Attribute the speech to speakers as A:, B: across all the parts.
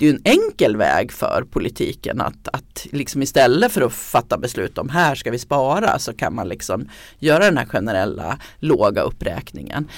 A: det är ju en enkel väg för politiken att, att liksom istället för att fatta beslut om här ska vi spara så kan man liksom göra den här generella låga uppräkningen.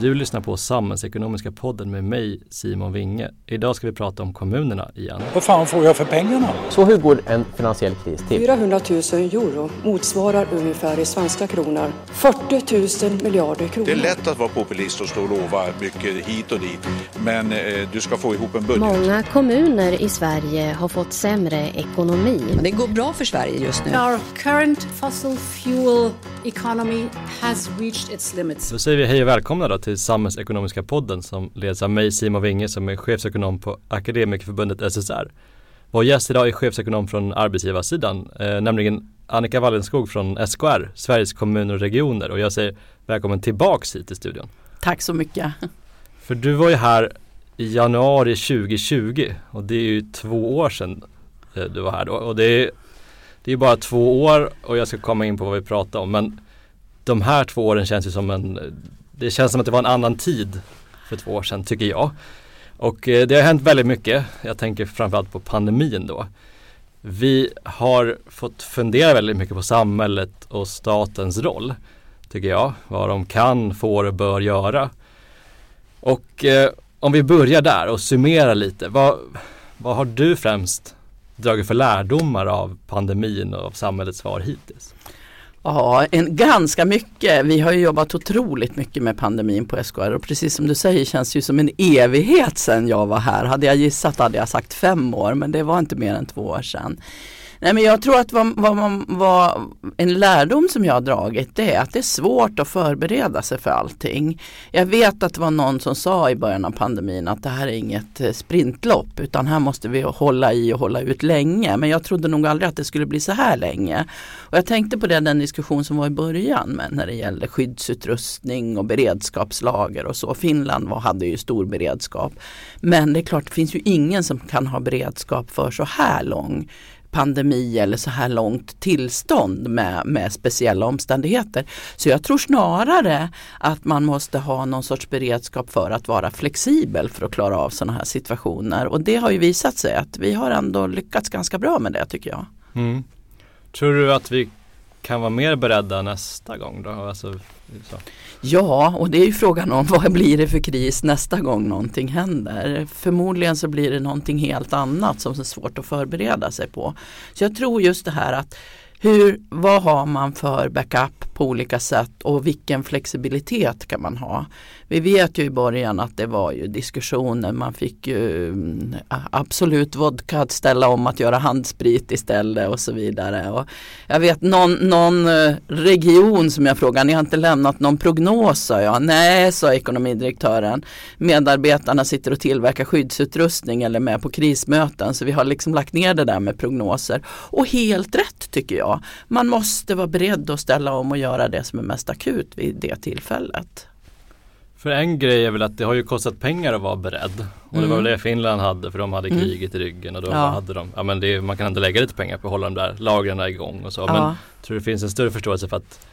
B: Du lyssnar på Samhällsekonomiska podden med mig Simon Winge. Idag ska vi prata om kommunerna igen.
C: Vad fan får jag för pengarna?
D: Så hur går en finansiell kris till?
E: 400 000 euro motsvarar ungefär i svenska kronor 40 000 miljarder kronor.
F: Det är lätt att vara populist och stå och lova mycket hit och dit. Men eh, du ska få ihop en budget.
G: Många kommuner i Sverige har fått sämre ekonomi.
H: Det går bra för Sverige just nu.
I: Our current fossil fuel economy has reached its limits.
B: Då säger vi hej och välkomna då till Samhällsekonomiska podden som leds av mig Simon Winge som är chefsekonom på Akademikerförbundet SSR. Vår gäst idag är chefsekonom från arbetsgivarsidan, eh, nämligen Annika Wallenskog från SKR, Sveriges kommuner och regioner och jag säger välkommen tillbaks hit till studion.
A: Tack så mycket.
B: För du var ju här i januari 2020 och det är ju två år sedan eh, du var här då och det är, det är bara två år och jag ska komma in på vad vi pratar om men de här två åren känns ju som en det känns som att det var en annan tid för två år sedan tycker jag. Och eh, det har hänt väldigt mycket. Jag tänker framförallt på pandemin då. Vi har fått fundera väldigt mycket på samhället och statens roll. Tycker jag. Vad de kan, får och bör göra. Och eh, om vi börjar där och summerar lite. Vad, vad har du främst dragit för lärdomar av pandemin och av samhällets svar hittills?
A: Ja, en, ganska mycket. Vi har ju jobbat otroligt mycket med pandemin på SKR och precis som du säger känns det ju som en evighet sedan jag var här. Hade jag gissat hade jag sagt fem år men det var inte mer än två år sedan. Nej men jag tror att vad, vad, vad, en lärdom som jag har dragit det är att det är svårt att förbereda sig för allting. Jag vet att det var någon som sa i början av pandemin att det här är inget eh, sprintlopp utan här måste vi hålla i och hålla ut länge. Men jag trodde nog aldrig att det skulle bli så här länge. Och jag tänkte på det, den diskussion som var i början med när det gällde skyddsutrustning och beredskapslager och så. Finland var, hade ju stor beredskap. Men det är klart, det finns ju ingen som kan ha beredskap för så här lång pandemi eller så här långt tillstånd med, med speciella omständigheter. Så jag tror snarare att man måste ha någon sorts beredskap för att vara flexibel för att klara av sådana här situationer. Och det har ju visat sig att vi har ändå lyckats ganska bra med det tycker jag.
B: Mm. Tror du att vi kan vara mer beredda nästa gång då? Alltså, så.
A: Ja, och det är ju frågan om vad blir det för kris nästa gång någonting händer. Förmodligen så blir det någonting helt annat som är svårt att förbereda sig på. Så jag tror just det här att hur, vad har man för backup på olika sätt och vilken flexibilitet kan man ha? Vi vet ju i början att det var ju diskussioner. Man fick ju mm, absolut vodka att ställa om att göra handsprit istället och så vidare. Och jag vet någon, någon eh, region som jag frågade, ni har inte lämnat någon prognos sa jag. Nej, sa ekonomidirektören. Medarbetarna sitter och tillverkar skyddsutrustning eller med på krismöten så vi har liksom lagt ner det där med prognoser. Och helt rätt tycker jag. Man måste vara beredd att ställa om och göra det som är mest akut vid det tillfället.
B: För en grej är väl att det har ju kostat pengar att vara beredd. Och mm. det var väl det Finland hade för de hade mm. kriget i ryggen och då ja. hade de, ja men det, man kan ändå lägga lite pengar på att hålla de där lagren igång och så. Ja. Men tror du det finns en större förståelse för att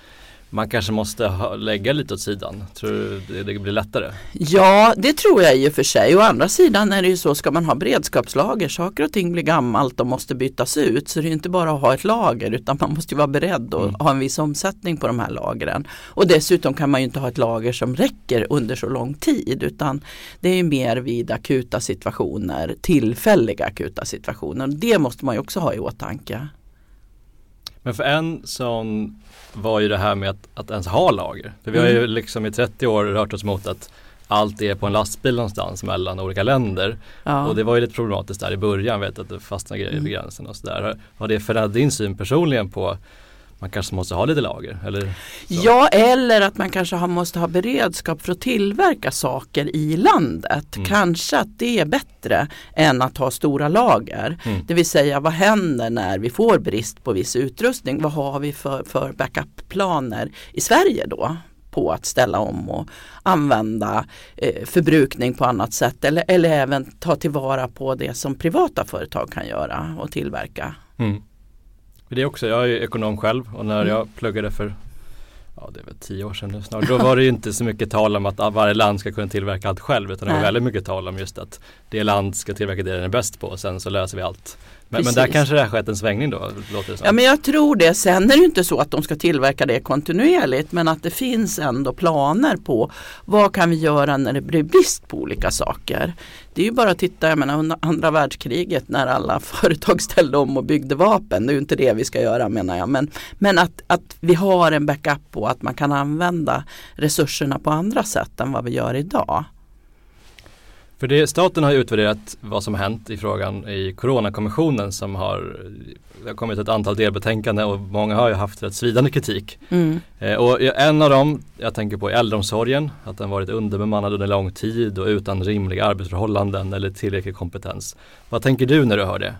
B: man kanske måste lägga lite åt sidan. Tror du det, det blir lättare?
A: Ja, det tror jag i och för sig. Å andra sidan är det ju så, ska man ha beredskapslager, saker och ting blir gammalt och måste bytas ut. Så det är inte bara att ha ett lager utan man måste vara beredd och mm. ha en viss omsättning på de här lagren. Och dessutom kan man ju inte ha ett lager som räcker under så lång tid utan det är mer vid akuta situationer, tillfälliga akuta situationer. Det måste man ju också ha i åtanke.
B: Men för en sån var ju det här med att, att ens ha lager. För vi har ju mm. liksom i 30 år rört oss mot att allt är på en lastbil någonstans mellan olika länder. Ja. Och det var ju lite problematiskt där i början, vet att det fastnade grejer mm. vid gränsen och sådär. Har det förändrat din syn personligen på man kanske måste ha lite lager? Eller
A: ja, eller att man kanske har, måste ha beredskap för att tillverka saker i landet. Mm. Kanske att det är bättre än att ha stora lager. Mm. Det vill säga vad händer när vi får brist på viss utrustning? Vad har vi för, för backup-planer i Sverige då? på att ställa om och använda eh, förbrukning på annat sätt eller, eller även ta tillvara på det som privata företag kan göra och tillverka.
B: Mm. Det är också, jag är ekonom själv och när mm. jag pluggade för ja det väl tio år sedan nu snart. Då var det ju inte så mycket tal om att varje land ska kunna tillverka allt själv utan det var väldigt mycket tal om just att det land ska tillverka det den är bäst på och sen så löser vi allt. Men, men där kanske det har skett en svängning då? Låter det som.
A: Ja men jag tror det. Sen är det ju inte så att de ska tillverka det kontinuerligt men att det finns ändå planer på vad kan vi göra när det blir brist på olika saker. Det är ju bara att titta, jag menar under andra världskriget när alla företag ställde om och byggde vapen. Det är ju inte det vi ska göra menar jag. Men, men att, att vi har en backup på att man kan använda resurserna på andra sätt än vad vi gör idag.
B: För det, staten har utvärderat vad som hänt i frågan i Coronakommissionen som har det har kommit ett antal delbetänkanden och många har ju haft rätt svidande kritik. Mm. Eh, och en av dem, jag tänker på äldreomsorgen, att den varit underbemannad under lång tid och utan rimliga arbetsförhållanden eller tillräcklig kompetens. Vad tänker du när du hör det?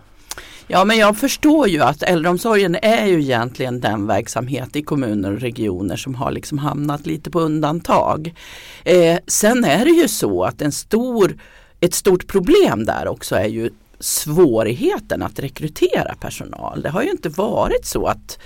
A: Ja men jag förstår ju att äldreomsorgen är ju egentligen den verksamhet i kommuner och regioner som har liksom hamnat lite på undantag. Eh, sen är det ju så att en stor, ett stort problem där också är ju svårigheten att rekrytera personal. Det har ju inte varit så att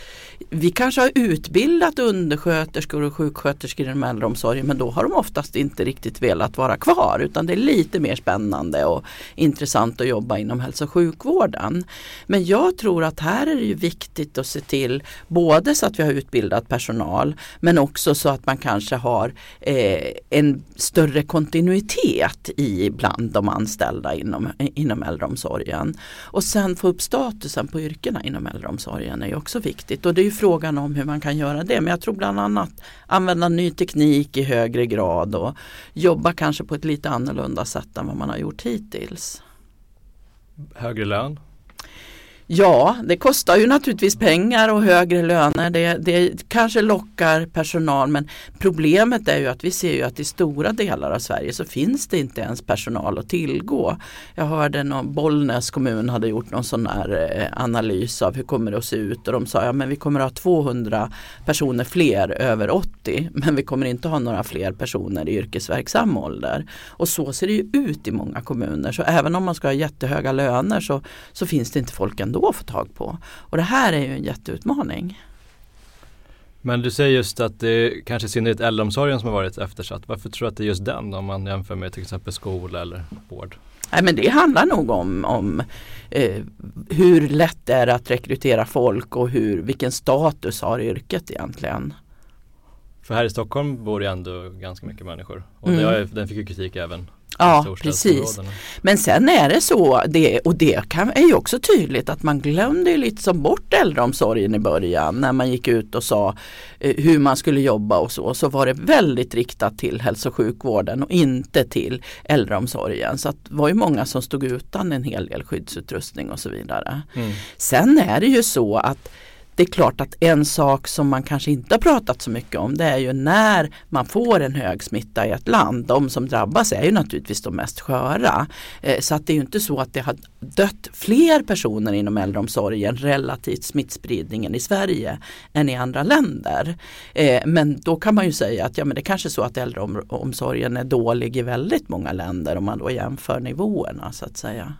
A: vi kanske har utbildat undersköterskor och sjuksköterskor inom äldreomsorgen men då har de oftast inte riktigt velat vara kvar utan det är lite mer spännande och intressant att jobba inom hälso och sjukvården. Men jag tror att här är det ju viktigt att se till både så att vi har utbildat personal men också så att man kanske har eh, en större kontinuitet i bland de anställda inom, inom äldreomsorgen. Och sen få upp statusen på yrkena inom äldreomsorgen är ju också viktigt. Och det är ju frågan om hur man kan göra det. Men jag tror bland annat använda ny teknik i högre grad och jobba kanske på ett lite annorlunda sätt än vad man har gjort hittills.
B: Högre lön?
A: Ja, det kostar ju naturligtvis pengar och högre löner. Det, det, kanske lockar personal men problemet är ju att vi ser ju att i stora delar av Sverige så finns det inte ens personal att tillgå. Jag hörde någon Bollnäs kommun hade gjort någon sån här eh, analys av hur kommer det att se ut och de sa ja men vi kommer att ha 200 personer fler över 80 men vi kommer inte ha några fler personer i yrkesverksam ålder. Och så ser det ju ut i många kommuner så även om man ska ha jättehöga löner så, så finns det inte folk ändå ändå få tag på. Och det här är ju en jätteutmaning.
B: Men du säger just att det kanske i synnerhet äldreomsorgen som har varit eftersatt. Varför tror du att det är just den om man jämför med till exempel skola eller vård?
A: Nej men det handlar nog om, om eh, hur lätt det är att rekrytera folk och hur, vilken status har yrket egentligen.
B: För här i Stockholm bor det ändå ganska mycket människor och mm. det, den fick ju kritik även
A: Ja, precis. Men sen är det så, det, och det kan, är ju också tydligt att man glömde lite som bort äldreomsorgen i början när man gick ut och sa eh, hur man skulle jobba och så. Så var det väldigt riktat till hälso och sjukvården och inte till äldreomsorgen. Så det var ju många som stod utan en hel del skyddsutrustning och så vidare. Mm. Sen är det ju så att det är klart att en sak som man kanske inte har pratat så mycket om det är ju när man får en hög smitta i ett land. De som drabbas är ju naturligtvis de mest sköra. Eh, så att det är ju inte så att det har dött fler personer inom äldreomsorgen relativt smittspridningen i Sverige än i andra länder. Eh, men då kan man ju säga att ja, men det är kanske är så att äldreomsorgen är dålig i väldigt många länder om man då jämför nivåerna så att säga.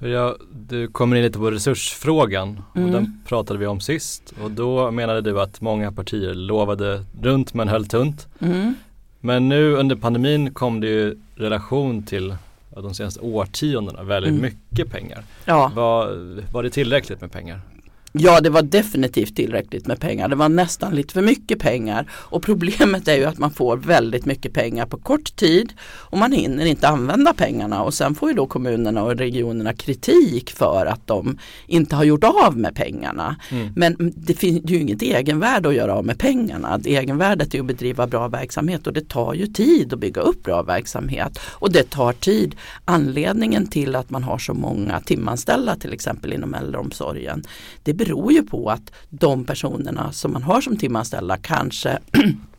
B: För jag, du kommer in lite på resursfrågan och mm. den pratade vi om sist och då menade du att många partier lovade runt men höll tunt. Mm. Men nu under pandemin kom det ju relation till de senaste årtiondena väldigt mm. mycket pengar. Ja. Var, var det tillräckligt med pengar?
A: Ja det var definitivt tillräckligt med pengar. Det var nästan lite för mycket pengar. Och problemet är ju att man får väldigt mycket pengar på kort tid och man hinner inte använda pengarna och sen får ju då kommunerna och regionerna kritik för att de inte har gjort av med pengarna. Mm. Men det finns ju inget egenvärde att göra av med pengarna. Egenvärdet är att bedriva bra verksamhet och det tar ju tid att bygga upp bra verksamhet. Och det tar tid. Anledningen till att man har så många timanställda till exempel inom äldreomsorgen det beror ju på att de personerna som man har som timanställda kanske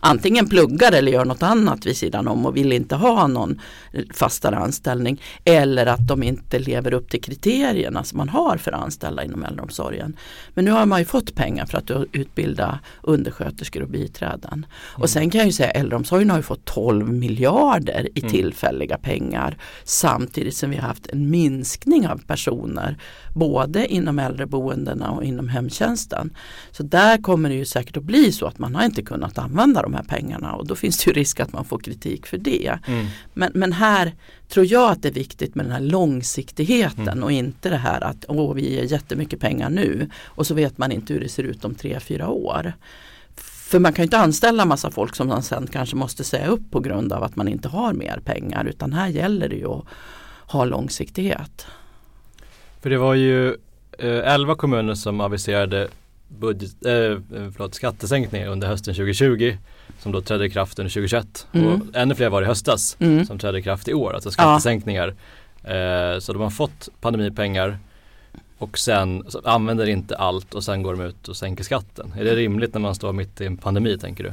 A: antingen pluggar eller gör något annat vid sidan om och vill inte ha någon fastare anställning. Eller att de inte lever upp till kriterierna som man har för anställda inom äldreomsorgen. Men nu har man ju fått pengar för att utbilda undersköterskor och biträden. Mm. Och sen kan jag ju säga äldreomsorgen har ju fått 12 miljarder i mm. tillfälliga pengar samtidigt som vi har haft en minskning av personer både inom äldreboendena och inom hemtjänsten. Så där kommer det ju säkert att bli så att man har inte kunnat använda de här pengarna och då finns det ju risk att man får kritik för det. Mm. Men, men här tror jag att det är viktigt med den här långsiktigheten mm. och inte det här att åh, vi ger jättemycket pengar nu och så vet man inte hur det ser ut om tre, fyra år. För man kan ju inte anställa massa folk som man sen kanske måste säga upp på grund av att man inte har mer pengar utan här gäller det ju att ha långsiktighet.
B: För det var ju eh, 11 kommuner som aviserade budget, eh, förlåt, skattesänkningar under hösten 2020 som då trädde i kraft under 2021 mm. och ännu fler var i höstas mm. som trädde i kraft i år, alltså skattesänkningar. Ja. Eh, så de har fått pandemipengar och sen använder inte allt och sen går de ut och sänker skatten. Är det rimligt när man står mitt i en pandemi tänker du?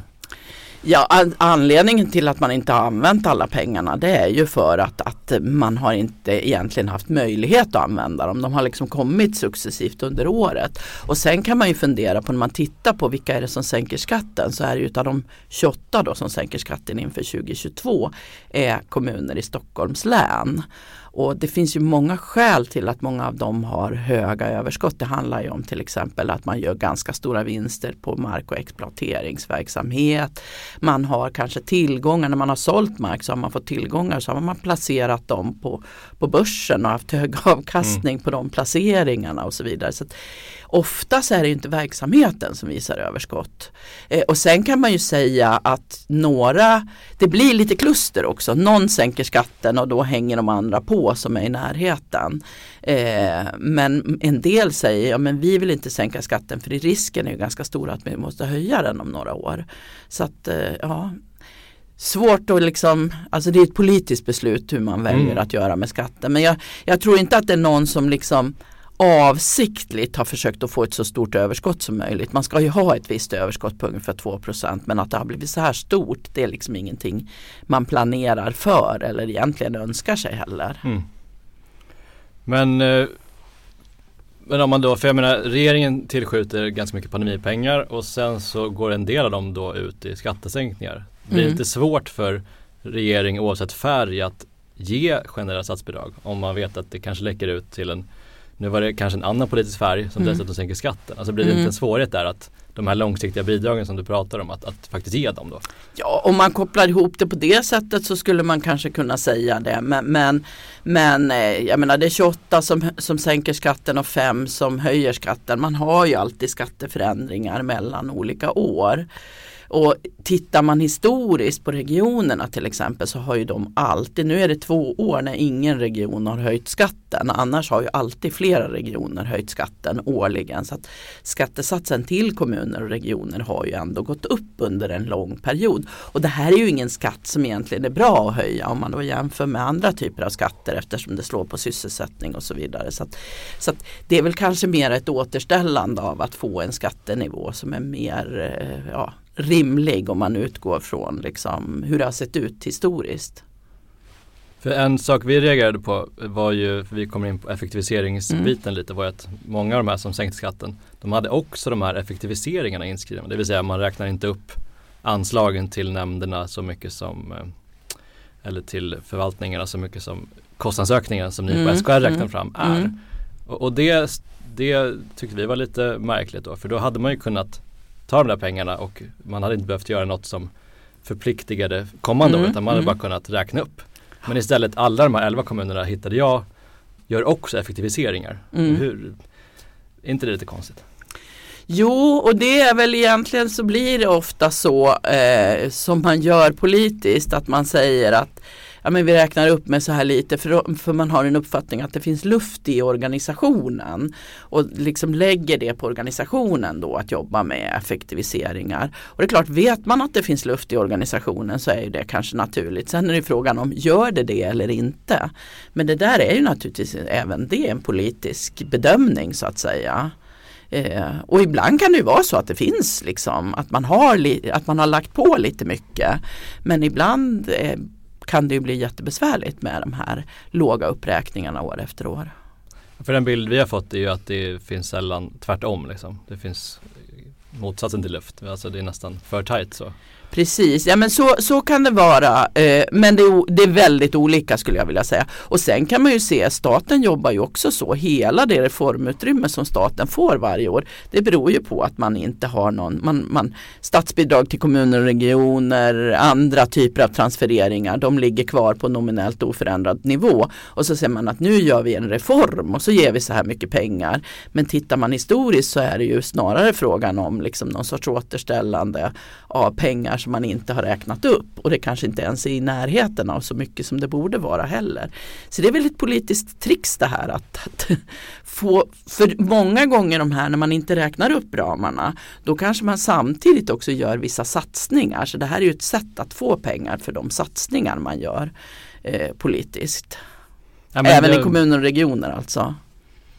A: Ja, anledningen till att man inte har använt alla pengarna det är ju för att, att man har inte egentligen haft möjlighet att använda dem. De har liksom kommit successivt under året. Och sen kan man ju fundera på när man tittar på vilka är det som sänker skatten så är det utav de 28 då som sänker skatten inför 2022 är kommuner i Stockholms län. Och det finns ju många skäl till att många av dem har höga överskott. Det handlar ju om till exempel att man gör ganska stora vinster på mark och exploateringsverksamhet. Man har kanske tillgångar, när man har sålt mark så har man fått tillgångar så har man placerat dem på, på börsen och haft hög avkastning mm. på de placeringarna och så vidare. Så Oftast är det inte verksamheten som visar överskott. Eh, och sen kan man ju säga att några, det blir lite kluster också. Någon sänker skatten och då hänger de andra på som är i närheten. Eh, men en del säger, ja men vi vill inte sänka skatten för risken är ju ganska stor att vi måste höja den om några år. Så att eh, ja, svårt att liksom, alltså det är ett politiskt beslut hur man väljer mm. att göra med skatten. Men jag, jag tror inte att det är någon som liksom avsiktligt har försökt att få ett så stort överskott som möjligt. Man ska ju ha ett visst överskott på ungefär 2 men att det har blivit så här stort det är liksom ingenting man planerar för eller egentligen önskar sig heller. Mm.
B: Men, eh, men om man då, för jag menar regeringen tillskjuter ganska mycket pandemipengar och sen så går en del av dem då ut i skattesänkningar. Det blir mm. lite svårt för regering oavsett färg att ge generella statsbidrag om man vet att det kanske läcker ut till en nu var det kanske en annan politisk färg som mm. dessutom sänker skatten. Alltså blir det mm. inte en svårighet där att de här långsiktiga bidragen som du pratar om, att, att faktiskt ge dem då?
A: Ja, om man kopplar ihop det på det sättet så skulle man kanske kunna säga det. Men, men, men eh, jag menar det är 28 som, som sänker skatten och 5 som höjer skatten. Man har ju alltid skatteförändringar mellan olika år. Och tittar man historiskt på regionerna till exempel så har ju de alltid, nu är det två år när ingen region har höjt skatten. Annars har ju alltid flera regioner höjt skatten årligen. Så att Skattesatsen till kommuner och regioner har ju ändå gått upp under en lång period. Och det här är ju ingen skatt som egentligen är bra att höja om man då jämför med andra typer av skatter eftersom det slår på sysselsättning och så vidare. Så, att, så att det är väl kanske mer ett återställande av att få en skattenivå som är mer eh, ja, rimlig om man utgår från liksom hur det har sett ut historiskt.
B: För en sak vi reagerade på var ju, för vi kommer in på effektiviseringsbiten mm. lite, var att många av de här som sänkte skatten, de hade också de här effektiviseringarna inskrivna. Det vill säga man räknar inte upp anslagen till nämnderna så mycket som, eh, eller till förvaltningarna så mycket som kostnadsökningen som ni på mm. SKR räknar mm. fram är. Mm. Och, och det, det tyckte vi var lite märkligt då, för då hade man ju kunnat ta de där pengarna och man hade inte behövt göra något som förpliktigade kommande mm, år utan man hade mm. bara kunnat räkna upp. Men istället alla de här elva kommunerna hittade jag gör också effektiviseringar. Mm. Hur, är inte det lite konstigt?
A: Jo, och det är väl egentligen så blir det ofta så eh, som man gör politiskt att man säger att ja, men vi räknar upp med så här lite för, för man har en uppfattning att det finns luft i organisationen och liksom lägger det på organisationen då att jobba med effektiviseringar. Och det är klart, vet man att det finns luft i organisationen så är det kanske naturligt. Sen är det frågan om gör det det eller inte. Men det där är ju naturligtvis även det en politisk bedömning så att säga. Eh, och ibland kan det ju vara så att det finns liksom att man har, att man har lagt på lite mycket. Men ibland eh, kan det ju bli jättebesvärligt med de här låga uppräkningarna år efter år.
B: För den bild vi har fått är ju att det finns sällan tvärtom. Liksom. Det finns motsatsen till luft. Alltså det är nästan för tajt så.
A: Precis, ja men så, så kan det vara. Eh, men det är, det är väldigt olika skulle jag vilja säga. Och sen kan man ju se, staten jobbar ju också så. Hela det reformutrymme som staten får varje år. Det beror ju på att man inte har någon, man, man, statsbidrag till kommuner och regioner, andra typer av transfereringar. De ligger kvar på nominellt oförändrad nivå. Och så säger man att nu gör vi en reform och så ger vi så här mycket pengar. Men tittar man historiskt så är det ju snarare frågan om liksom någon sorts återställande av pengar som man inte har räknat upp och det kanske inte ens är i närheten av så mycket som det borde vara heller. Så det är väl ett politiskt trix det här att, att få, för många gånger de här när man inte räknar upp ramarna då kanske man samtidigt också gör vissa satsningar. Så det här är ju ett sätt att få pengar för de satsningar man gör eh, politiskt. Ja, Även det, i kommuner och regioner alltså.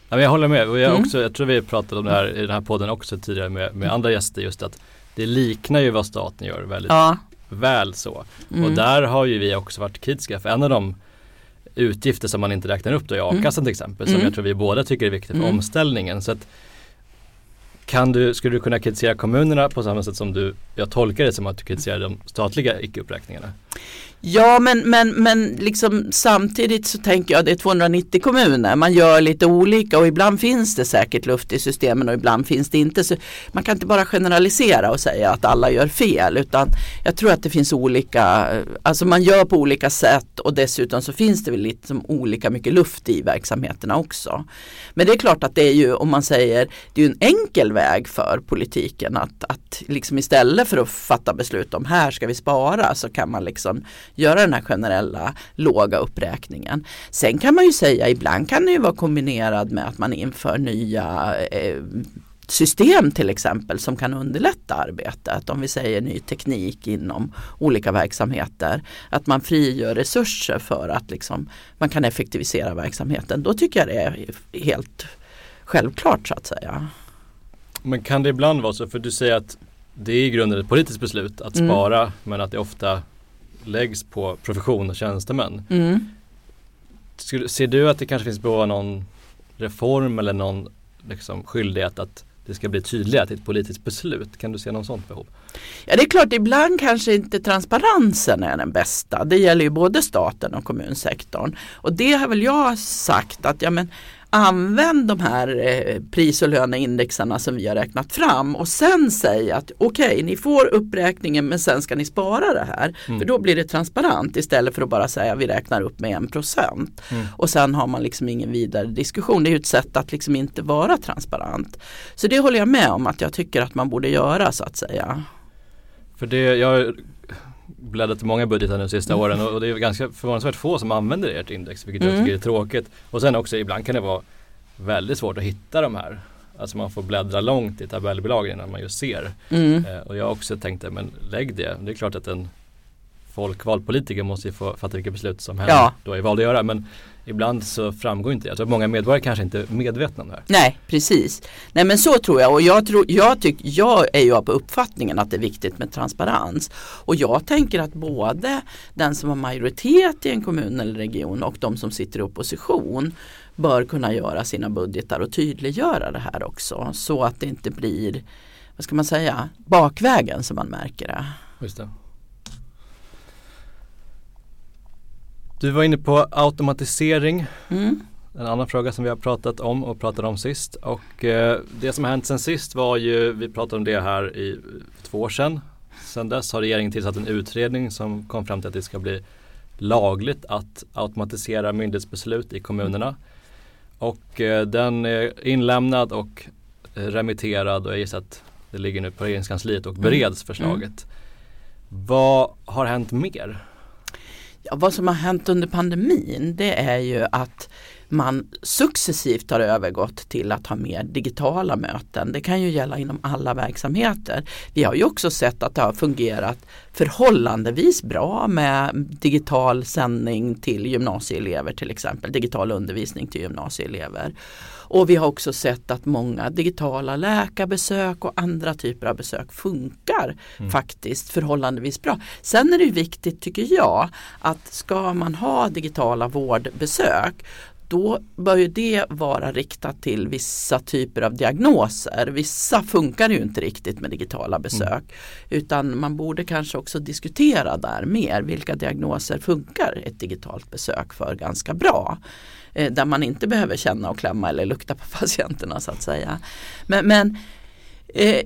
B: Ja, jag håller med och jag, mm. också, jag tror vi pratade om det här i den här podden också tidigare med, med andra gäster just att det liknar ju vad staten gör väldigt ja. väl så. Mm. Och där har ju vi också varit kritiska för en av de utgifter som man inte räknar upp då är mm. a-kassan mm. till exempel som mm. jag tror vi båda tycker är viktigt för mm. omställningen. Så att, kan du, skulle du kunna kritisera kommunerna på samma sätt som du, jag tolkar det som att du kritiserar de statliga icke-uppräkningarna?
A: Ja men, men, men liksom samtidigt så tänker jag att det är 290 kommuner. Man gör lite olika och ibland finns det säkert luft i systemen och ibland finns det inte. Så man kan inte bara generalisera och säga att alla gör fel utan jag tror att det finns olika, alltså man gör på olika sätt och dessutom så finns det väl lite som olika mycket luft i verksamheterna också. Men det är klart att det är ju om man säger det är en enkel väg för politiken att, att liksom istället för att fatta beslut om här ska vi spara så kan man liksom göra den här generella låga uppräkningen. Sen kan man ju säga ibland kan det ju vara kombinerad med att man inför nya eh, system till exempel som kan underlätta arbetet. Om vi säger ny teknik inom olika verksamheter. Att man frigör resurser för att liksom, man kan effektivisera verksamheten. Då tycker jag det är helt självklart så att säga.
B: Men kan det ibland vara så, för du säger att det är i grunden ett politiskt beslut att mm. spara mm. men att det ofta läggs på profession och tjänstemän. Mm. Ser du att det kanske finns behov av någon reform eller någon liksom, skyldighet att det ska bli tydligare till ett politiskt beslut? Kan du se någon sånt behov?
A: Ja det är klart, ibland kanske inte transparensen är den bästa. Det gäller ju både staten och kommunsektorn. Och det har väl jag sagt att ja, men, använd de här eh, pris och löneindexarna som vi har räknat fram och sen säg att okej, okay, ni får uppräkningen men sen ska ni spara det här. Mm. För då blir det transparent istället för att bara säga vi räknar upp med en procent. Mm. Och sen har man liksom ingen vidare diskussion. Det är ju ett sätt att liksom inte vara transparent. Så det håller jag med om att jag tycker att man borde göra så att säga.
B: För det, jag bläddrat i många budgetar de sista mm. åren och det är ganska förvånansvärt få som använder ert index vilket mm. jag tycker är tråkigt. Och sen också ibland kan det vara väldigt svårt att hitta de här. Alltså man får bläddra långt i tabellbilagan innan man just ser. Mm. Eh, och jag har också tänkt men lägg det. Det är klart att en folkvald politiker måste ju få fatta vilka beslut som hen ja. då är vald att göra. Men ibland så framgår inte det. Jag tror att många medborgare kanske inte är medvetna om det här.
A: Nej, precis. Nej men så tror jag och jag, tror, jag, tyck, jag är ju på uppfattningen att det är viktigt med transparens. Och jag tänker att både den som har majoritet i en kommun eller region och de som sitter i opposition bör kunna göra sina budgetar och tydliggöra det här också. Så att det inte blir, vad ska man säga, bakvägen som man märker det.
B: Just det. Du var inne på automatisering. Mm. En annan fråga som vi har pratat om och pratade om sist. Och eh, det som har hänt sen sist var ju, vi pratade om det här i två år sedan. Sen dess har regeringen tillsatt en utredning som kom fram till att det ska bli lagligt att automatisera myndighetsbeslut i kommunerna. Och eh, den är inlämnad och remitterad och jag gissar att det ligger nu på regeringskansliet och bereds mm. förslaget. Mm. Vad har hänt mer?
A: Ja, vad som har hänt under pandemin det är ju att man successivt har övergått till att ha mer digitala möten. Det kan ju gälla inom alla verksamheter. Vi har ju också sett att det har fungerat förhållandevis bra med digital sändning till gymnasieelever till exempel, digital undervisning till gymnasieelever. Och vi har också sett att många digitala läkarbesök och andra typer av besök funkar mm. faktiskt förhållandevis bra. Sen är det viktigt tycker jag att ska man ha digitala vårdbesök då bör ju det vara riktat till vissa typer av diagnoser. Vissa funkar ju inte riktigt med digitala besök. Mm. Utan man borde kanske också diskutera där mer. Vilka diagnoser funkar ett digitalt besök för ganska bra? Eh, där man inte behöver känna och klämma eller lukta på patienterna så att säga. Men, men eh,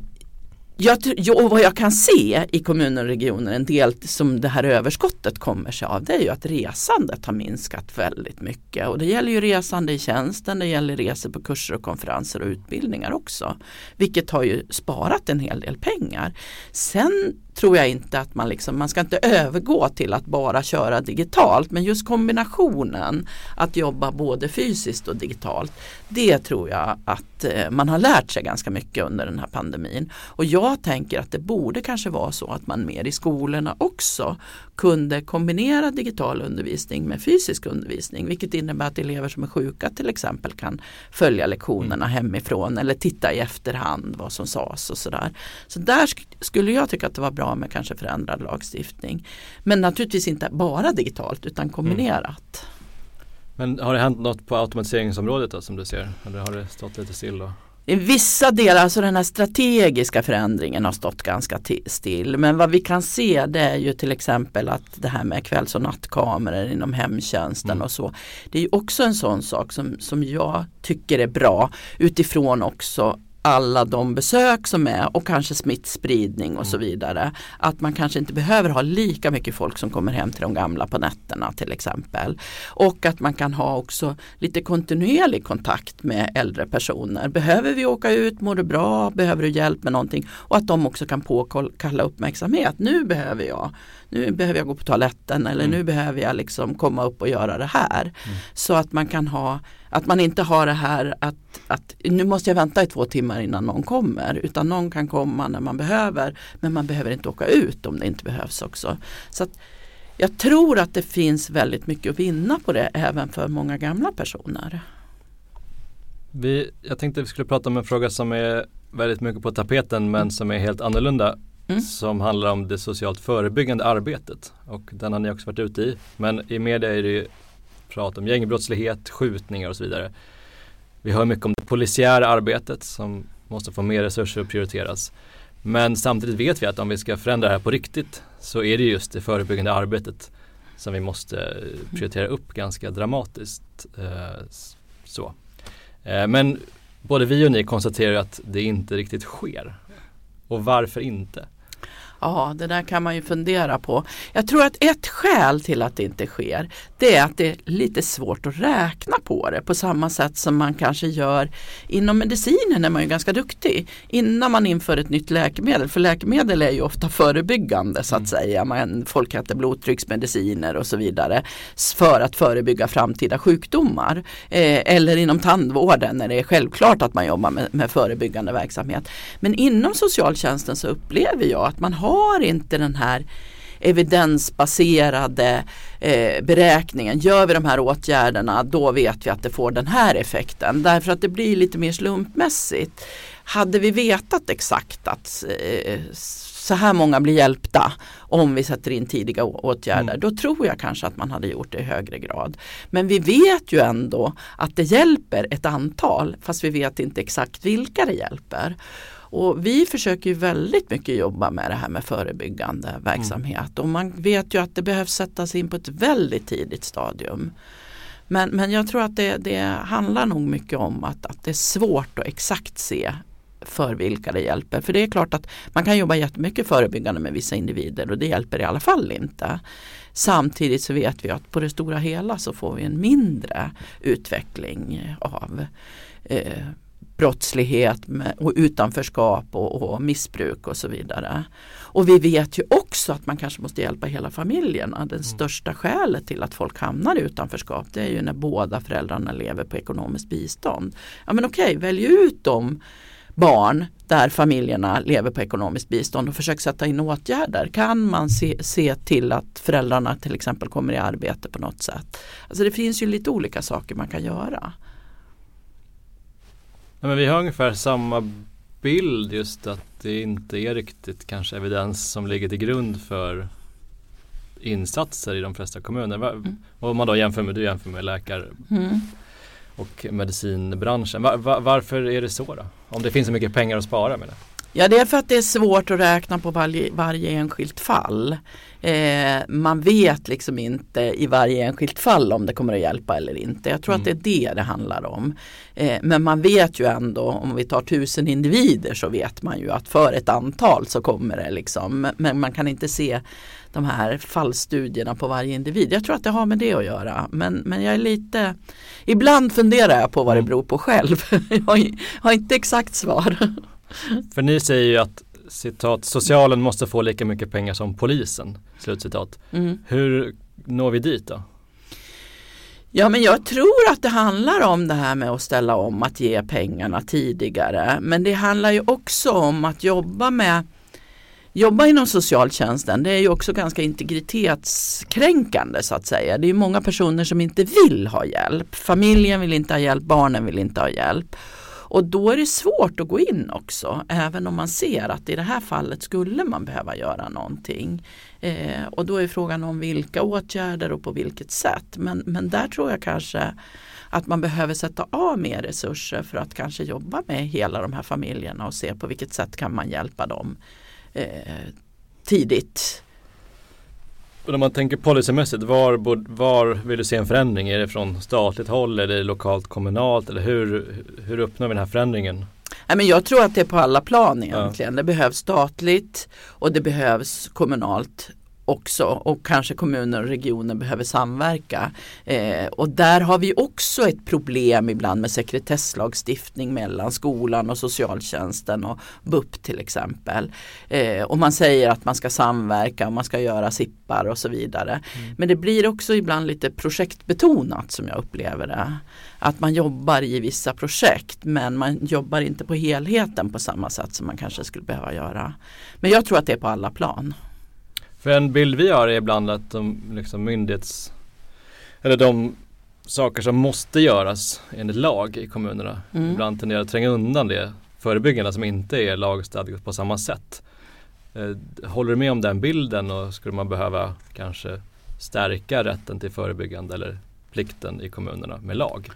A: jag, och vad jag kan se i kommuner och regioner, en del som det här överskottet kommer sig av, det är ju att resandet har minskat väldigt mycket. Och det gäller ju resande i tjänsten, det gäller resor på kurser och konferenser och utbildningar också. Vilket har ju sparat en hel del pengar. Sen tror jag inte att man liksom, man ska inte övergå till att bara köra digitalt men just kombinationen att jobba både fysiskt och digitalt det tror jag att eh, man har lärt sig ganska mycket under den här pandemin. Och jag tänker att det borde kanske vara så att man mer i skolorna också kunde kombinera digital undervisning med fysisk undervisning vilket innebär att elever som är sjuka till exempel kan följa lektionerna mm. hemifrån eller titta i efterhand vad som sades och sådär. Så där skulle jag tycka att det var bra med kanske förändrad lagstiftning. Men naturligtvis inte bara digitalt utan kombinerat. Mm.
B: Men har det hänt något på automatiseringsområdet då, som du ser? Eller har det stått lite still? Då?
A: I vissa delar, alltså den här strategiska förändringen har stått ganska still. Men vad vi kan se det är ju till exempel att det här med kvälls och nattkameror inom hemtjänsten mm. och så. Det är ju också en sån sak som, som jag tycker är bra utifrån också alla de besök som är och kanske smittspridning och så mm. vidare. Att man kanske inte behöver ha lika mycket folk som kommer hem till de gamla på nätterna till exempel. Och att man kan ha också lite kontinuerlig kontakt med äldre personer. Behöver vi åka ut, mår du bra, behöver du hjälp med någonting? Och att de också kan påkalla uppmärksamhet. Nu behöver jag nu behöver jag gå på toaletten eller mm. nu behöver jag liksom komma upp och göra det här. Mm. Så att man kan ha att man inte har det här att, att nu måste jag vänta i två timmar innan någon kommer. Utan någon kan komma när man behöver. Men man behöver inte åka ut om det inte behövs också. Så jag tror att det finns väldigt mycket att vinna på det även för många gamla personer.
B: Vi, jag tänkte att vi skulle prata om en fråga som är väldigt mycket på tapeten men som är helt annorlunda. Mm. Som handlar om det socialt förebyggande arbetet. Och den har ni också varit ute i. Men i media är det ju prat om gängbrottslighet, skjutningar och så vidare. Vi hör mycket om det polisiära arbetet som måste få mer resurser och prioriteras. Men samtidigt vet vi att om vi ska förändra det här på riktigt så är det just det förebyggande arbetet som vi måste eh, prioritera upp ganska dramatiskt. Eh, så. Eh, men både vi och ni konstaterar att det inte riktigt sker. Och varför inte?
A: Ja, det där kan man ju fundera på. Jag tror att ett skäl till att det inte sker det är att det är lite svårt att räkna på det på samma sätt som man kanske gör inom medicinen är man ju ganska duktig innan man inför ett nytt läkemedel. För läkemedel är ju ofta förebyggande så att mm. säga. Man, folk äter blodtrycksmediciner och så vidare för att förebygga framtida sjukdomar. Eh, eller inom tandvården när det är självklart att man jobbar med, med förebyggande verksamhet. Men inom socialtjänsten så upplever jag att man har har inte den här evidensbaserade eh, beräkningen. Gör vi de här åtgärderna då vet vi att det får den här effekten. Därför att det blir lite mer slumpmässigt. Hade vi vetat exakt att eh, så här många blir hjälpta om vi sätter in tidiga åtgärder. Mm. Då tror jag kanske att man hade gjort det i högre grad. Men vi vet ju ändå att det hjälper ett antal fast vi vet inte exakt vilka det hjälper. Och vi försöker ju väldigt mycket jobba med det här med förebyggande verksamhet. Mm. Och man vet ju att det behövs sättas in på ett väldigt tidigt stadium. Men, men jag tror att det, det handlar nog mycket om att, att det är svårt att exakt se för vilka det hjälper. För det är klart att man kan jobba jättemycket förebyggande med vissa individer och det hjälper i alla fall inte. Samtidigt så vet vi att på det stora hela så får vi en mindre utveckling av eh, brottslighet och utanförskap och, och, missbruk och så vidare. Och vi vet ju också att man kanske måste hjälpa hela familjerna. Det mm. största skälet till att folk hamnar i utanförskap det är ju när båda föräldrarna lever på ekonomiskt bistånd. Ja men okej, välj ut dem barn där familjerna lever på ekonomiskt bistånd och försök sätta in åtgärder. Kan man se, se till att föräldrarna till exempel kommer i arbete på något sätt? Alltså det finns ju lite olika saker man kan göra.
B: Ja, men vi har ungefär samma bild just att det inte är riktigt kanske evidens som ligger till grund för insatser i de flesta kommuner. Mm. Om man då jämför med, du jämför med läkare mm. och medicinbranschen. Var, var, varför är det så då? Om det finns så mycket pengar att spara med det?
A: Ja det är för att det är svårt att räkna på varje, varje enskilt fall. Eh, man vet liksom inte i varje enskilt fall om det kommer att hjälpa eller inte. Jag tror mm. att det är det det handlar om. Eh, men man vet ju ändå om vi tar tusen individer så vet man ju att för ett antal så kommer det liksom. Men man kan inte se de här fallstudierna på varje individ. Jag tror att det har med det att göra. Men, men jag är lite Ibland funderar jag på vad det mm. beror på själv. jag har inte exakt svar.
B: För ni säger ju att citat, socialen måste få lika mycket pengar som polisen. Slutcitat. Mm. Hur når vi dit då?
A: Ja men jag tror att det handlar om det här med att ställa om, att ge pengarna tidigare. Men det handlar ju också om att jobba med Jobba inom socialtjänsten det är ju också ganska integritetskränkande så att säga. Det är många personer som inte vill ha hjälp. Familjen vill inte ha hjälp, barnen vill inte ha hjälp. Och då är det svårt att gå in också, även om man ser att i det här fallet skulle man behöva göra någonting. Eh, och då är frågan om vilka åtgärder och på vilket sätt. Men, men där tror jag kanske att man behöver sätta av mer resurser för att kanske jobba med hela de här familjerna och se på vilket sätt kan man hjälpa dem eh, tidigt.
B: Om man tänker policymässigt, var, var vill du se en förändring? Är det från statligt håll, är det lokalt kommunalt eller hur, hur uppnår vi den här förändringen?
A: Nej, men jag tror att det är på alla plan egentligen. Ja. Det behövs statligt och det behövs kommunalt också och kanske kommuner och regioner behöver samverka. Eh, och där har vi också ett problem ibland med sekretesslagstiftning mellan skolan och socialtjänsten och BUP till exempel. Eh, och man säger att man ska samverka och man ska göra SIPPar och så vidare. Mm. Men det blir också ibland lite projektbetonat som jag upplever det. Att man jobbar i vissa projekt men man jobbar inte på helheten på samma sätt som man kanske skulle behöva göra. Men jag tror att det är på alla plan.
B: För en bild vi har är ibland att de liksom myndighets eller de saker som måste göras enligt lag i kommunerna mm. ibland tenderar att tränga undan det förebyggande som inte är lagstadgat på samma sätt. Eh, håller du med om den bilden och skulle man behöva kanske stärka rätten till förebyggande eller plikten i kommunerna med lag?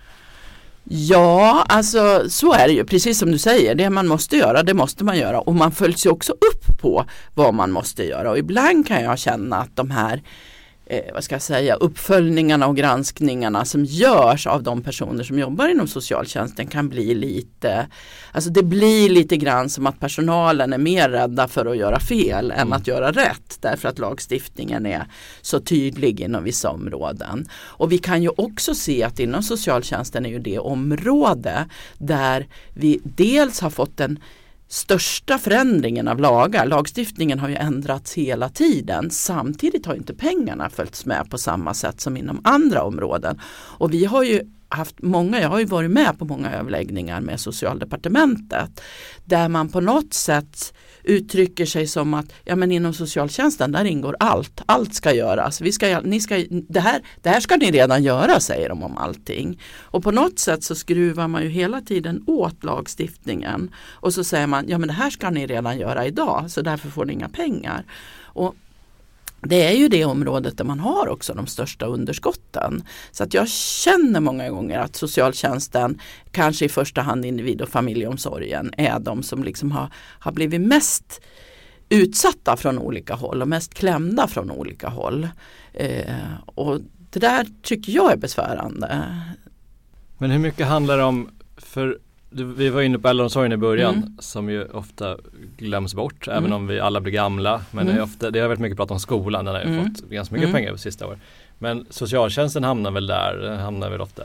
A: Ja, alltså så är det ju. Precis som du säger, det man måste göra, det måste man göra. Och man följs ju också upp på vad man måste göra. Och ibland kan jag känna att de här eh, vad ska jag säga, uppföljningarna och granskningarna som görs av de personer som jobbar inom socialtjänsten kan bli lite, alltså det blir lite grann som att personalen är mer rädda för att göra fel än mm. att göra rätt därför att lagstiftningen är så tydlig inom vissa områden. Och vi kan ju också se att inom socialtjänsten är ju det område där vi dels har fått en största förändringen av lagar. Lagstiftningen har ju ändrats hela tiden. Samtidigt har inte pengarna följts med på samma sätt som inom andra områden. Och vi har ju haft många, jag har ju varit med på många överläggningar med socialdepartementet där man på något sätt uttrycker sig som att ja, men inom socialtjänsten där ingår allt, allt ska göras. Vi ska, ni ska, det, här, det här ska ni redan göra säger de om allting. Och på något sätt så skruvar man ju hela tiden åt lagstiftningen och så säger man ja men det här ska ni redan göra idag så därför får ni inga pengar. Och det är ju det området där man har också de största underskotten. Så att jag känner många gånger att socialtjänsten, kanske i första hand individ och familjeomsorgen, är de som liksom har, har blivit mest utsatta från olika håll och mest klämda från olika håll. Eh, och det där tycker jag är besvärande.
B: Men hur mycket handlar det om, för vi var inne på äldreomsorgen i början mm. som ju ofta glöms bort mm. även om vi alla blir gamla. Men mm. det, är ofta, det har väldigt mycket pratat om skolan, den har ju mm. fått ganska mycket mm. pengar på sista år. Men socialtjänsten hamnar väl där, hamnar väl ofta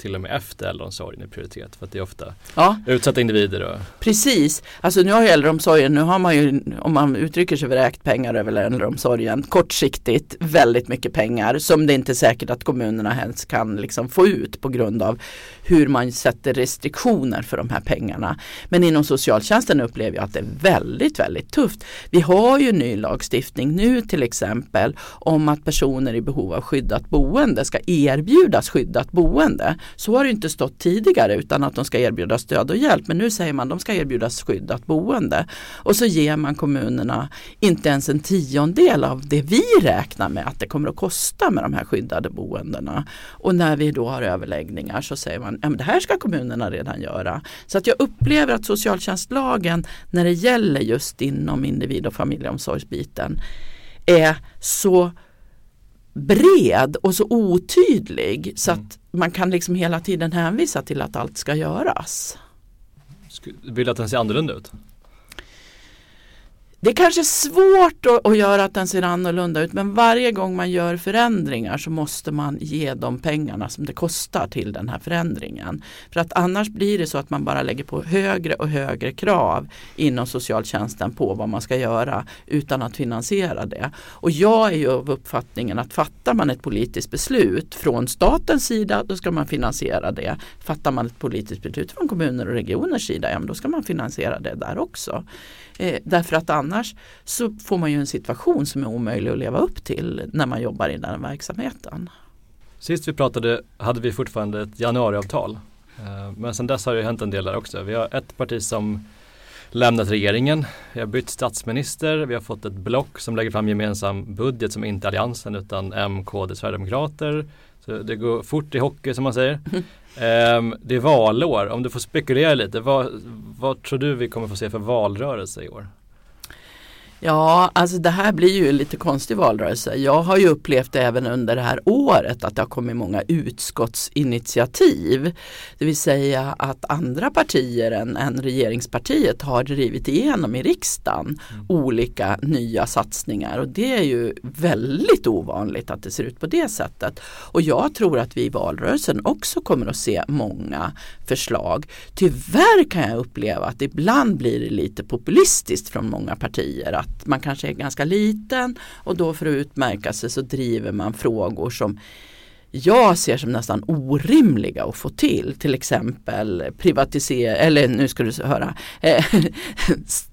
B: till och med efter äldreomsorgen är prioritet för att det är ofta
A: Ja,
B: utsatta individer och
A: precis. Alltså nu har ju äldreomsorgen, nu har man ju, om man uttrycker sig vräkt pengar över äldreomsorgen, kortsiktigt väldigt mycket pengar som det inte är säkert att kommunerna helst kan liksom få ut på grund av hur man sätter restriktioner för de här pengarna. Men inom socialtjänsten upplever jag att det är väldigt, väldigt tufft. Vi har ju ny lagstiftning nu till exempel om att personer i behov av skyddat boende ska erbjudas skyddat boende. Så har det inte stått tidigare utan att de ska erbjudas stöd och hjälp. Men nu säger man att de ska erbjudas skyddat boende. Och så ger man kommunerna inte ens en tiondel av det vi räknar med att det kommer att kosta med de här skyddade boendena. Och när vi då har överläggningar så säger man att det här ska kommunerna redan göra. Så att jag upplever att socialtjänstlagen när det gäller just inom individ och familjeomsorgsbiten är så bred och så otydlig så att man kan liksom hela tiden hänvisa till att allt ska göras.
B: Vill du att den ser annorlunda ut.
A: Det är kanske svårt att, att göra att den ser annorlunda ut men varje gång man gör förändringar så måste man ge de pengarna som det kostar till den här förändringen. För att annars blir det så att man bara lägger på högre och högre krav inom socialtjänsten på vad man ska göra utan att finansiera det. Och jag är ju av uppfattningen att fattar man ett politiskt beslut från statens sida då ska man finansiera det. Fattar man ett politiskt beslut från kommuner och regioners sida ja, då ska man finansiera det där också. Eh, därför att annars så får man ju en situation som är omöjlig att leva upp till när man jobbar i den verksamheten.
B: Sist vi pratade hade vi fortfarande ett januariavtal. Eh, Men sen dess har det hänt en del där också. Vi har ett parti som lämnat regeringen. Vi har bytt statsminister. Vi har fått ett block som lägger fram gemensam budget som inte är Alliansen utan M, KD, Sverigedemokrater. Så det går fort i hockey som man säger. Um, det är valår. Om du får spekulera lite. Vad, vad tror du vi kommer få se för valrörelse i år?
A: Ja, alltså det här blir ju en lite konstig valrörelse. Jag har ju upplevt även under det här året att det har kommit många utskottsinitiativ. Det vill säga att andra partier än, än regeringspartiet har drivit igenom i riksdagen olika nya satsningar och det är ju väldigt ovanligt att det ser ut på det sättet. Och jag tror att vi i valrörelsen också kommer att se många förslag. Tyvärr kan jag uppleva att ibland blir det lite populistiskt från många partier att man kanske är ganska liten och då för att utmärka sig så driver man frågor som jag ser som nästan orimliga att få till. Till exempel privatisera, eller nu ska du höra, eh,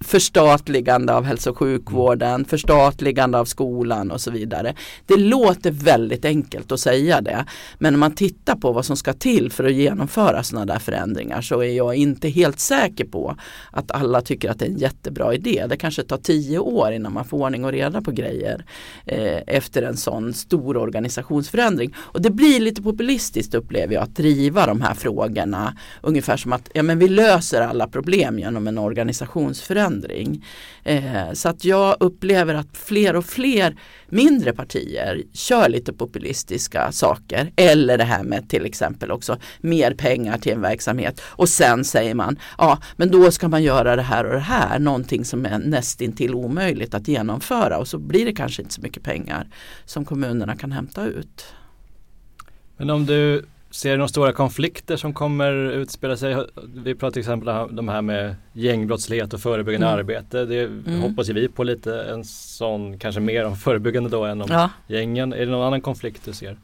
A: förstatligande av hälso och sjukvården, förstatligande av skolan och så vidare. Det låter väldigt enkelt att säga det. Men om man tittar på vad som ska till för att genomföra sådana där förändringar så är jag inte helt säker på att alla tycker att det är en jättebra idé. Det kanske tar tio år innan man får ordning och reda på grejer eh, efter en sån stor organisationsförändring. Och det blir lite populistiskt upplever jag att driva de här frågorna. Ungefär som att ja, men vi löser alla problem genom en organisationsförändring. Eh, så att jag upplever att fler och fler mindre partier kör lite populistiska saker. Eller det här med till exempel också mer pengar till en verksamhet. Och sen säger man ja men då ska man göra det här och det här. Någonting som är nästintill omöjligt att genomföra. Och så blir det kanske inte så mycket pengar som kommunerna kan hämta ut.
B: Men om du ser några stora konflikter som kommer utspela sig. Vi pratar till exempel om de här med gängbrottslighet och förebyggande
A: Mm.
B: arbete. Det
A: Mm.
B: hoppas ju vi på lite en sån, kanske mer om förebyggande då än om
A: Ja.
B: gängen. Är det någon annan konflikt du ser?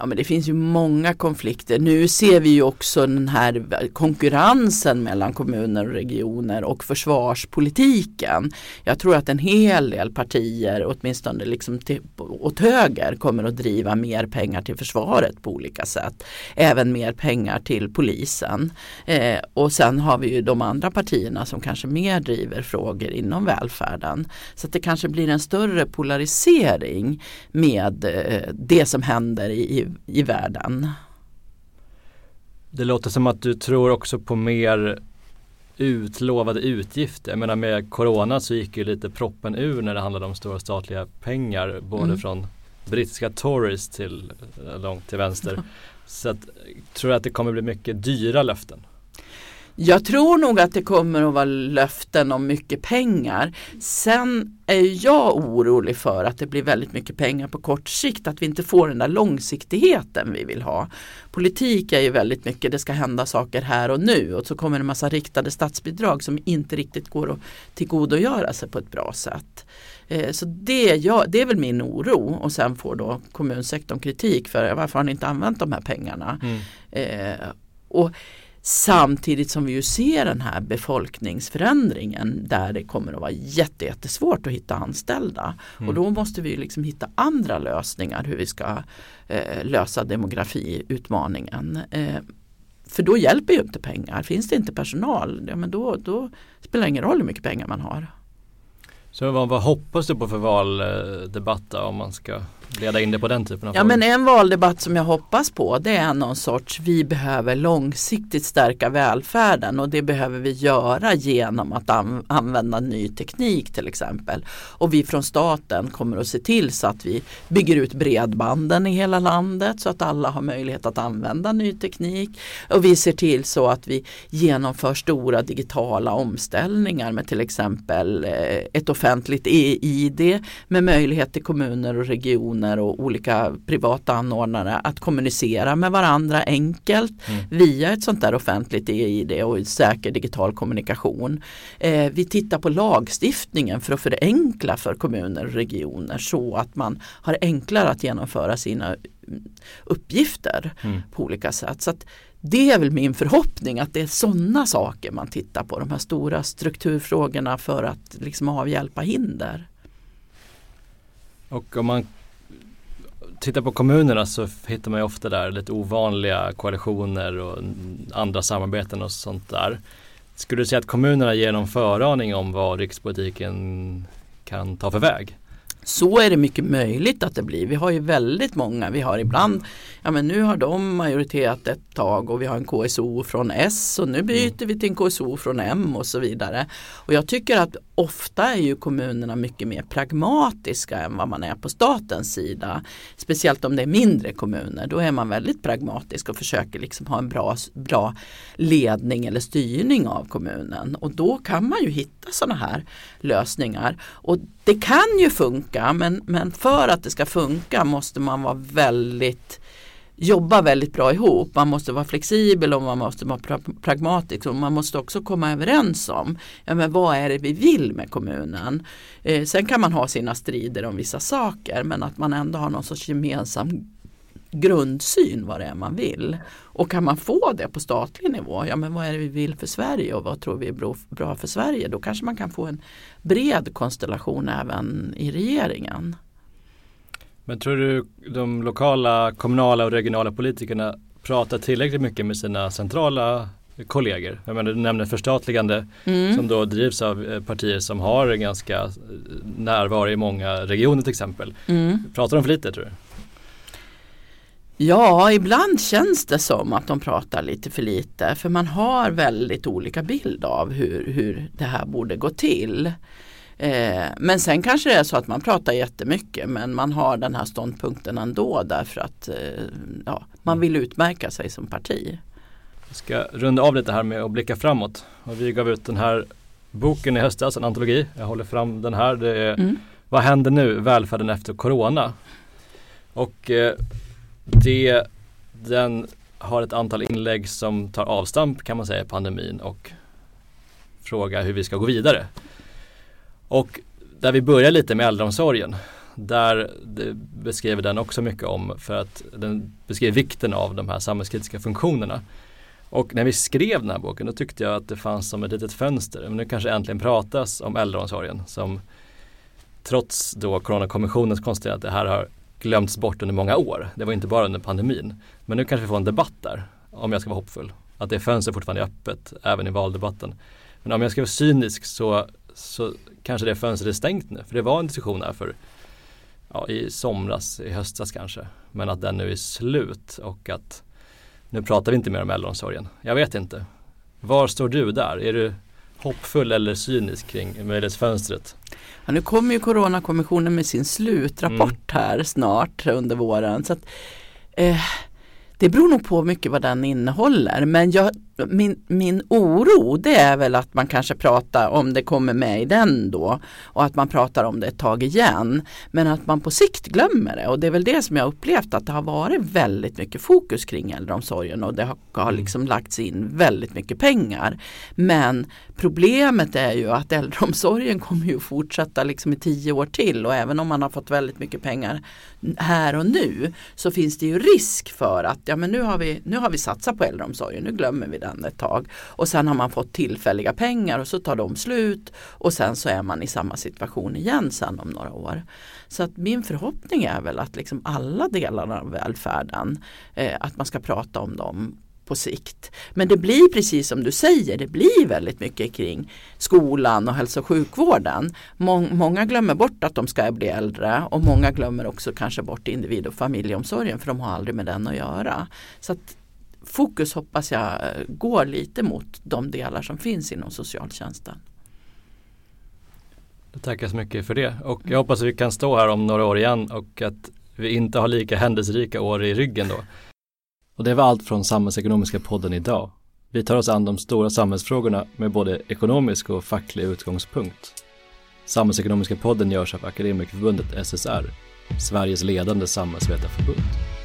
A: Ja men det finns ju många konflikter. Nu ser vi ju också den här konkurrensen mellan kommuner och regioner och försvarspolitiken. Jag tror att en hel del partier, åtminstone liksom till, åt höger, kommer att driva mer pengar till försvaret på olika sätt. Även mer pengar till polisen. Eh, och sen har vi ju de andra partierna som kanske mer driver frågor inom välfärden. Så att det kanske blir en större polarisering med eh, det som händer i, i, i världen.
B: Det låter som att du tror också på mer utlovade utgifter. Jag menar med Corona så gick ju lite proppen ur när det handlade om stora statliga pengar. Både
A: Mm.
B: från brittiska Tories till långt till vänster. Så att, tror du att det kommer bli mycket dyra löften?
A: Jag tror nog att det kommer att vara löften om mycket pengar. Sen är jag orolig för att det blir väldigt mycket pengar på kort sikt, att vi inte får den där långsiktigheten vi vill ha. Politik är ju väldigt mycket, det ska hända saker här och nu och så kommer en massa riktade statsbidrag som inte riktigt går att tillgodogöra sig på ett bra sätt. Eh, så det, ja, det är väl min oro och sen får då kommunsektorn kritik för varför har ni inte använt de här pengarna. Mm. Eh, och Samtidigt som vi ju ser den här befolkningsförändringen där det kommer att vara jättesvårt att hitta anställda. Mm. Och då måste vi liksom hitta andra lösningar hur vi ska eh, lösa demografiutmaningen. Eh, för då hjälper ju inte pengar. Finns det inte personal, ja, men då, då spelar det ingen roll hur mycket pengar man har.
B: Så vad, vad hoppas du på för valdebatt om man ska leda in det på den typen av
A: Ja frågor. men en valdebatt som jag hoppas på det är någon sorts vi behöver långsiktigt stärka välfärden och det behöver vi göra genom att an använda ny teknik till exempel. Och vi från staten kommer att se till så att vi bygger ut bredbanden i hela landet så att alla har möjlighet att använda ny teknik. Och vi ser till så att vi genomför stora digitala omställningar med till exempel eh, ett offentligt e-id med möjlighet till kommuner och regioner organisationer och olika privata anordnare att kommunicera med varandra enkelt mm. via ett sånt där offentligt EID och säker digital kommunikation. Eh, vi tittar på lagstiftningen för att förenkla för kommuner och regioner så att man har enklare att genomföra sina mm, uppgifter mm. på olika sätt. Så det är väl min förhoppning att det är sådana saker man tittar på, de här stora strukturfrågorna för att liksom avhjälpa hinder.
B: Och om man tittar på kommunerna så hittar man ju ofta där lite ovanliga koalitioner och andra samarbeten och sånt där. Skulle du säga att kommunerna ger någon föraning om vad rikspolitiken kan ta för väg?
A: Så är det mycket möjligt att det blir. Vi har ju väldigt många. Vi har ibland, ja men nu har de majoritet ett tag och vi har en KSO från S och nu byter mm. vi till en KSO från M och så vidare. Och jag tycker att ofta är ju kommunerna mycket mer pragmatiska än vad man är på statens sida. Speciellt om det är mindre kommuner. Då är man väldigt pragmatisk och försöker liksom ha en bra, bra ledning eller styrning av kommunen. Och då kan man ju hitta sådana här lösningar. Och det kan ju funka men, men för att det ska funka måste man vara väldigt jobba väldigt bra ihop. Man måste vara flexibel och man måste vara pra pragmatisk och man måste också komma överens om ja, men vad är det vi vill med kommunen. Eh, sen kan man ha sina strider om vissa saker men att man ändå har någon sorts gemensam grundsyn vad det är man vill. Och kan man få det på statlig nivå, ja men vad är det vi vill för Sverige och vad tror vi är bra för Sverige? Då kanske man kan få en bred konstellation även i regeringen.
B: Men tror du de lokala, kommunala och regionala politikerna pratar tillräckligt mycket med sina centrala kollegor? Jag menar, du nämner förstatligande mm. som då drivs av eh, partier som har en ganska eh, närvaro i många regioner till exempel. Mm. Pratar de för lite tror du?
A: Ja, ibland känns det som att de pratar lite för lite för man har väldigt olika bild av hur, hur det här borde gå till. Eh, men sen kanske det är så att man pratar jättemycket men man har den här ståndpunkten ändå därför att eh, ja, man vill utmärka sig som parti.
B: Vi ska runda av lite här med att blicka framåt. Och vi gav ut den här boken i höstas, en antologi. Jag håller fram den här. Det är mm. Vad händer nu? Välfärden efter Corona. Och eh, det, den har ett antal inlägg som tar avstamp kan man säga i pandemin och frågar hur vi ska gå vidare. Och där vi börjar lite med äldreomsorgen. Där beskriver den också mycket om för att den beskriver vikten av de här samhällskritiska funktionerna. Och när vi skrev den här boken då tyckte jag att det fanns som ett litet fönster. Men nu kanske äntligen pratas om äldreomsorgen som trots då Coronakommissionens konstaterande att det här har glömts bort under många år. Det var inte bara under pandemin. Men nu kanske vi får en debatt där, om jag ska vara hoppfull. Att det fönstret fortfarande är öppet, även i valdebatten. Men om jag ska vara cynisk så, så kanske det fönstret är stängt nu. För det var en diskussion här för ja, i somras, i höstas kanske. Men att den nu är slut och att nu pratar vi inte mer om äldreomsorgen. Jag vet inte. Var står du där? Är du hoppfull eller cynisk kring möjlighetsfönstret?
A: Ja, nu kommer ju Coronakommissionen med sin slutrapport mm. här snart under våren. Så att, eh, det beror nog på mycket vad den innehåller men jag min, min oro det är väl att man kanske pratar om det kommer med i den då och att man pratar om det ett tag igen. Men att man på sikt glömmer det och det är väl det som jag upplevt att det har varit väldigt mycket fokus kring äldreomsorgen och det har, har mm. liksom lagts in väldigt mycket pengar. Men problemet är ju att äldreomsorgen kommer ju fortsätta liksom i tio år till och även om man har fått väldigt mycket pengar här och nu så finns det ju risk för att ja, men nu, har vi, nu har vi satsat på äldreomsorgen, nu glömmer vi den ett tag. Och sen har man fått tillfälliga pengar och så tar de slut och sen så är man i samma situation igen sen om några år. Så att min förhoppning är väl att liksom alla delar av välfärden, eh, att man ska prata om dem på sikt. Men det blir precis som du säger, det blir väldigt mycket kring skolan och hälso och sjukvården. många glömmer bort att de ska bli äldre och många glömmer också kanske bort individ och familjeomsorgen för de har aldrig med den att göra. Så att fokus hoppas jag går lite mot de delar som finns inom socialtjänsten.
B: Jag tackar så mycket för det och jag hoppas att vi kan stå här om några år igen och att vi inte har lika händelserika år i ryggen då. Och det var allt från Samhällsekonomiska podden idag. Vi tar oss an de stora samhällsfrågorna med både ekonomisk och facklig utgångspunkt. Samhällsekonomiska podden görs av Akademikerförbundet SSR, Sveriges ledande samhällsvetarförbund.